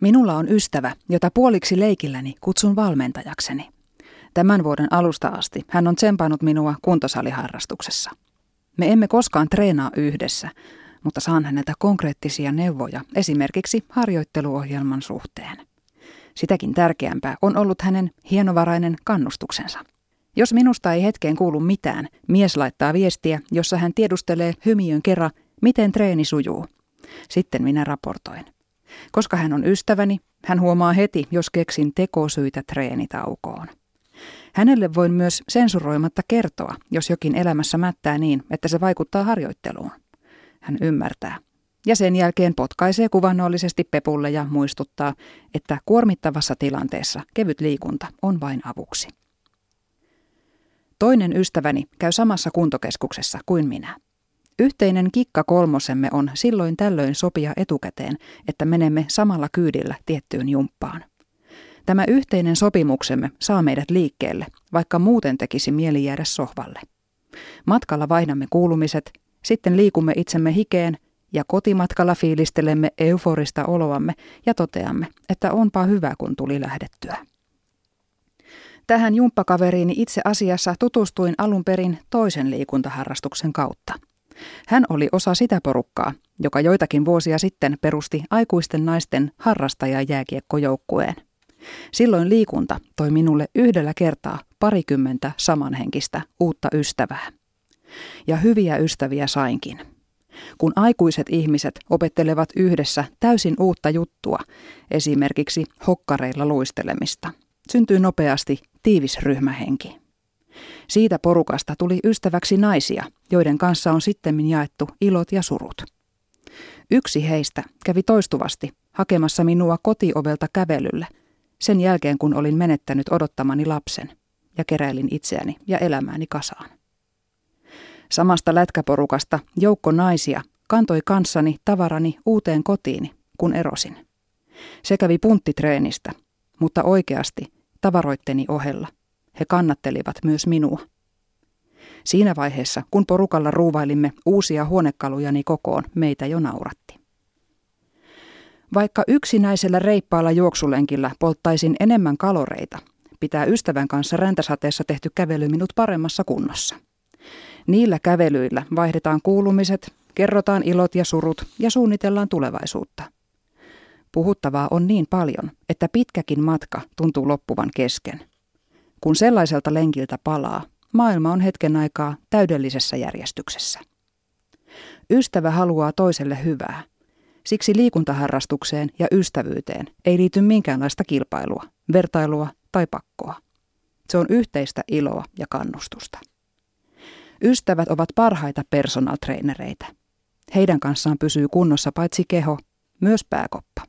Minulla on ystävä, jota puoliksi leikilläni kutsun valmentajakseni. Tämän vuoden alusta asti hän on tsempannut minua kuntosaliharrastuksessa. Me emme koskaan treenaa yhdessä, mutta saan häneltä konkreettisia neuvoja esimerkiksi harjoitteluohjelman suhteen. Sitäkin tärkeämpää on ollut hänen hienovarainen kannustuksensa. Jos minusta ei hetkeen kuulu mitään, mies laittaa viestiä, jossa hän tiedustelee hymiön kerran, miten treeni sujuu. Sitten minä raportoin. Koska hän on ystäväni, hän huomaa heti, jos keksin tekosyitä treenitaukoon. Hänelle voin myös sensuroimatta kertoa, jos jokin elämässä mättää niin, että se vaikuttaa harjoitteluun. Hän ymmärtää. Ja sen jälkeen potkaisee kuvannollisesti pepulle ja muistuttaa, että kuormittavassa tilanteessa kevyt liikunta on vain avuksi. Toinen ystäväni käy samassa kuntokeskuksessa kuin minä. Yhteinen kikka kolmosemme on silloin tällöin sopia etukäteen, että menemme samalla kyydillä tiettyyn jumppaan. Tämä yhteinen sopimuksemme saa meidät liikkeelle, vaikka muuten tekisi mieli jäädä sohvalle. Matkalla vaihdamme kuulumiset, sitten liikumme itsemme hikeen ja kotimatkalla fiilistelemme euforista oloamme ja toteamme, että onpa hyvä kun tuli lähdettyä. Tähän jumppakaveriini itse asiassa tutustuin alun perin toisen liikuntaharrastuksen kautta. Hän oli osa sitä porukkaa, joka joitakin vuosia sitten perusti aikuisten naisten harrastajajääkiekkojoukkueen. Silloin liikunta toi minulle yhdellä kertaa parikymmentä samanhenkistä uutta ystävää. Ja hyviä ystäviä sainkin. Kun aikuiset ihmiset opettelevat yhdessä täysin uutta juttua, esimerkiksi hokkareilla luistelemista, syntyy nopeasti tiivis ryhmähenki. Siitä porukasta tuli ystäväksi naisia, joiden kanssa on sitten jaettu ilot ja surut. Yksi heistä kävi toistuvasti hakemassa minua kotiovelta kävelylle, sen jälkeen kun olin menettänyt odottamani lapsen ja keräilin itseäni ja elämääni kasaan. Samasta lätkäporukasta joukko naisia kantoi kanssani tavarani uuteen kotiini, kun erosin. Se kävi punttitreenistä, mutta oikeasti tavaroitteni ohella he kannattelivat myös minua. Siinä vaiheessa, kun porukalla ruuvailimme uusia huonekalujani kokoon, meitä jo nauratti. Vaikka yksinäisellä reippaalla juoksulenkillä polttaisin enemmän kaloreita, pitää ystävän kanssa räntäsateessa tehty kävely minut paremmassa kunnossa. Niillä kävelyillä vaihdetaan kuulumiset, kerrotaan ilot ja surut ja suunnitellaan tulevaisuutta. Puhuttavaa on niin paljon, että pitkäkin matka tuntuu loppuvan kesken. Kun sellaiselta lenkiltä palaa, maailma on hetken aikaa täydellisessä järjestyksessä. Ystävä haluaa toiselle hyvää. Siksi liikuntaharrastukseen ja ystävyyteen ei liity minkäänlaista kilpailua, vertailua tai pakkoa. Se on yhteistä iloa ja kannustusta. Ystävät ovat parhaita personal trainereitä. Heidän kanssaan pysyy kunnossa paitsi keho, myös pääkoppa.